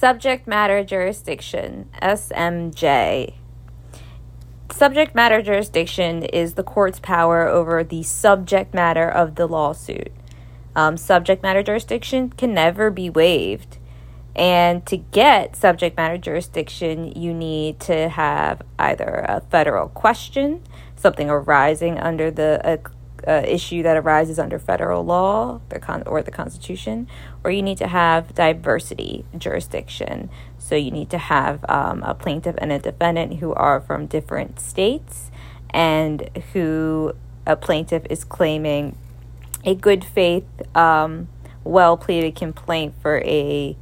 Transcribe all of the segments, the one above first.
Subject matter jurisdiction, SMJ. Subject matter jurisdiction is the court's power over the subject matter of the lawsuit. Um, subject matter jurisdiction can never be waived. And to get subject matter jurisdiction, you need to have either a federal question, something arising under the uh, issue that arises under federal law con- or the Constitution, or you need to have diversity jurisdiction. So you need to have um, a plaintiff and a defendant who are from different states and who a plaintiff is claiming a good faith, um, well pleaded complaint for a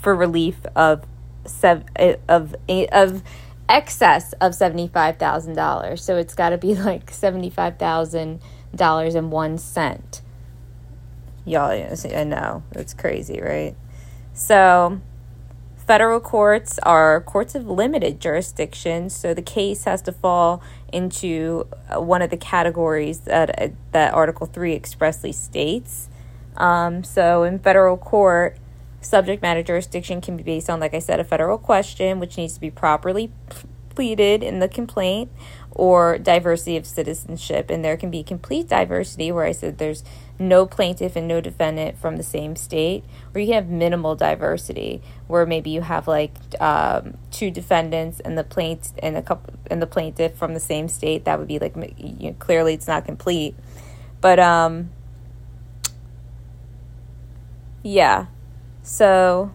for relief of sev- of of excess of $75,000. So it's got to be like $75,000 and 1 cent. Y'all, I know, it's crazy, right? So, federal courts are courts of limited jurisdiction, so the case has to fall into uh, one of the categories that uh, that Article 3 expressly states. Um, so, in federal court, Subject matter jurisdiction can be based on, like I said, a federal question, which needs to be properly pleaded in the complaint, or diversity of citizenship. And there can be complete diversity, where I said there's no plaintiff and no defendant from the same state, or you can have minimal diversity, where maybe you have like um, two defendants and the plaint and a couple and the plaintiff from the same state. That would be like you know, clearly it's not complete, but um, yeah. So,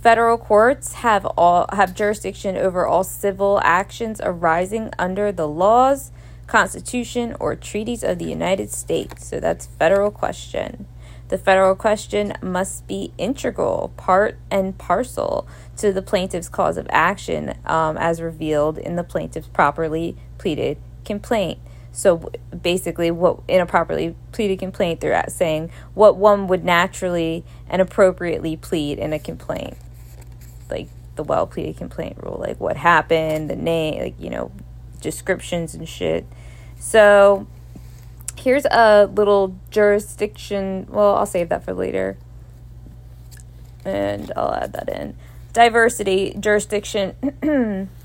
federal courts have all have jurisdiction over all civil actions arising under the laws, constitution, or treaties of the United States. So that's federal question. The federal question must be integral, part and parcel to the plaintiff's cause of action um, as revealed in the plaintiff's properly pleaded complaint. So basically, what in a properly pleaded complaint, they're at saying what one would naturally and appropriately plead in a complaint, like the well pleaded complaint rule, like what happened, the name, like you know, descriptions and shit. So here's a little jurisdiction. Well, I'll save that for later, and I'll add that in. Diversity jurisdiction.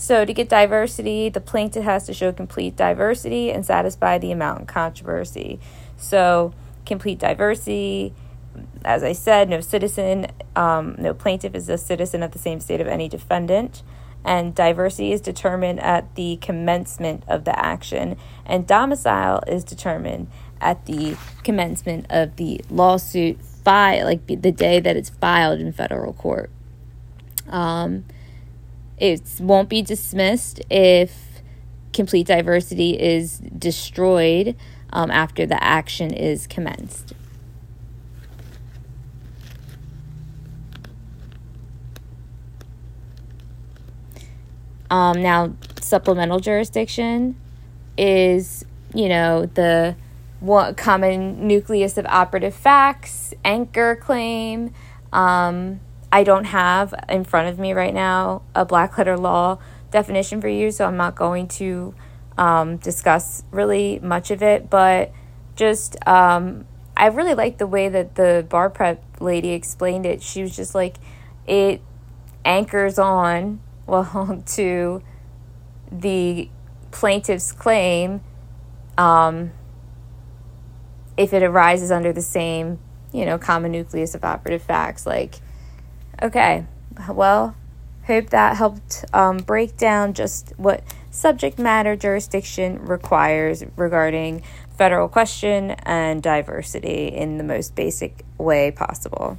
So, to get diversity, the plaintiff has to show complete diversity and satisfy the amount in controversy. So, complete diversity, as I said, no citizen, um, no plaintiff is a citizen of the same state of any defendant. And diversity is determined at the commencement of the action, and domicile is determined at the commencement of the lawsuit file, like the day that it's filed in federal court. Um, it won't be dismissed if complete diversity is destroyed um, after the action is commenced. Um, now, supplemental jurisdiction is, you know, the one common nucleus of operative facts, anchor claim, um, I don't have in front of me right now a black letter law definition for you, so I'm not going to um, discuss really much of it. But just, um, I really like the way that the bar prep lady explained it. She was just like, it anchors on, well, to the plaintiff's claim um, if it arises under the same, you know, common nucleus of operative facts. Like, Okay, well, hope that helped um, break down just what subject matter jurisdiction requires regarding federal question and diversity in the most basic way possible.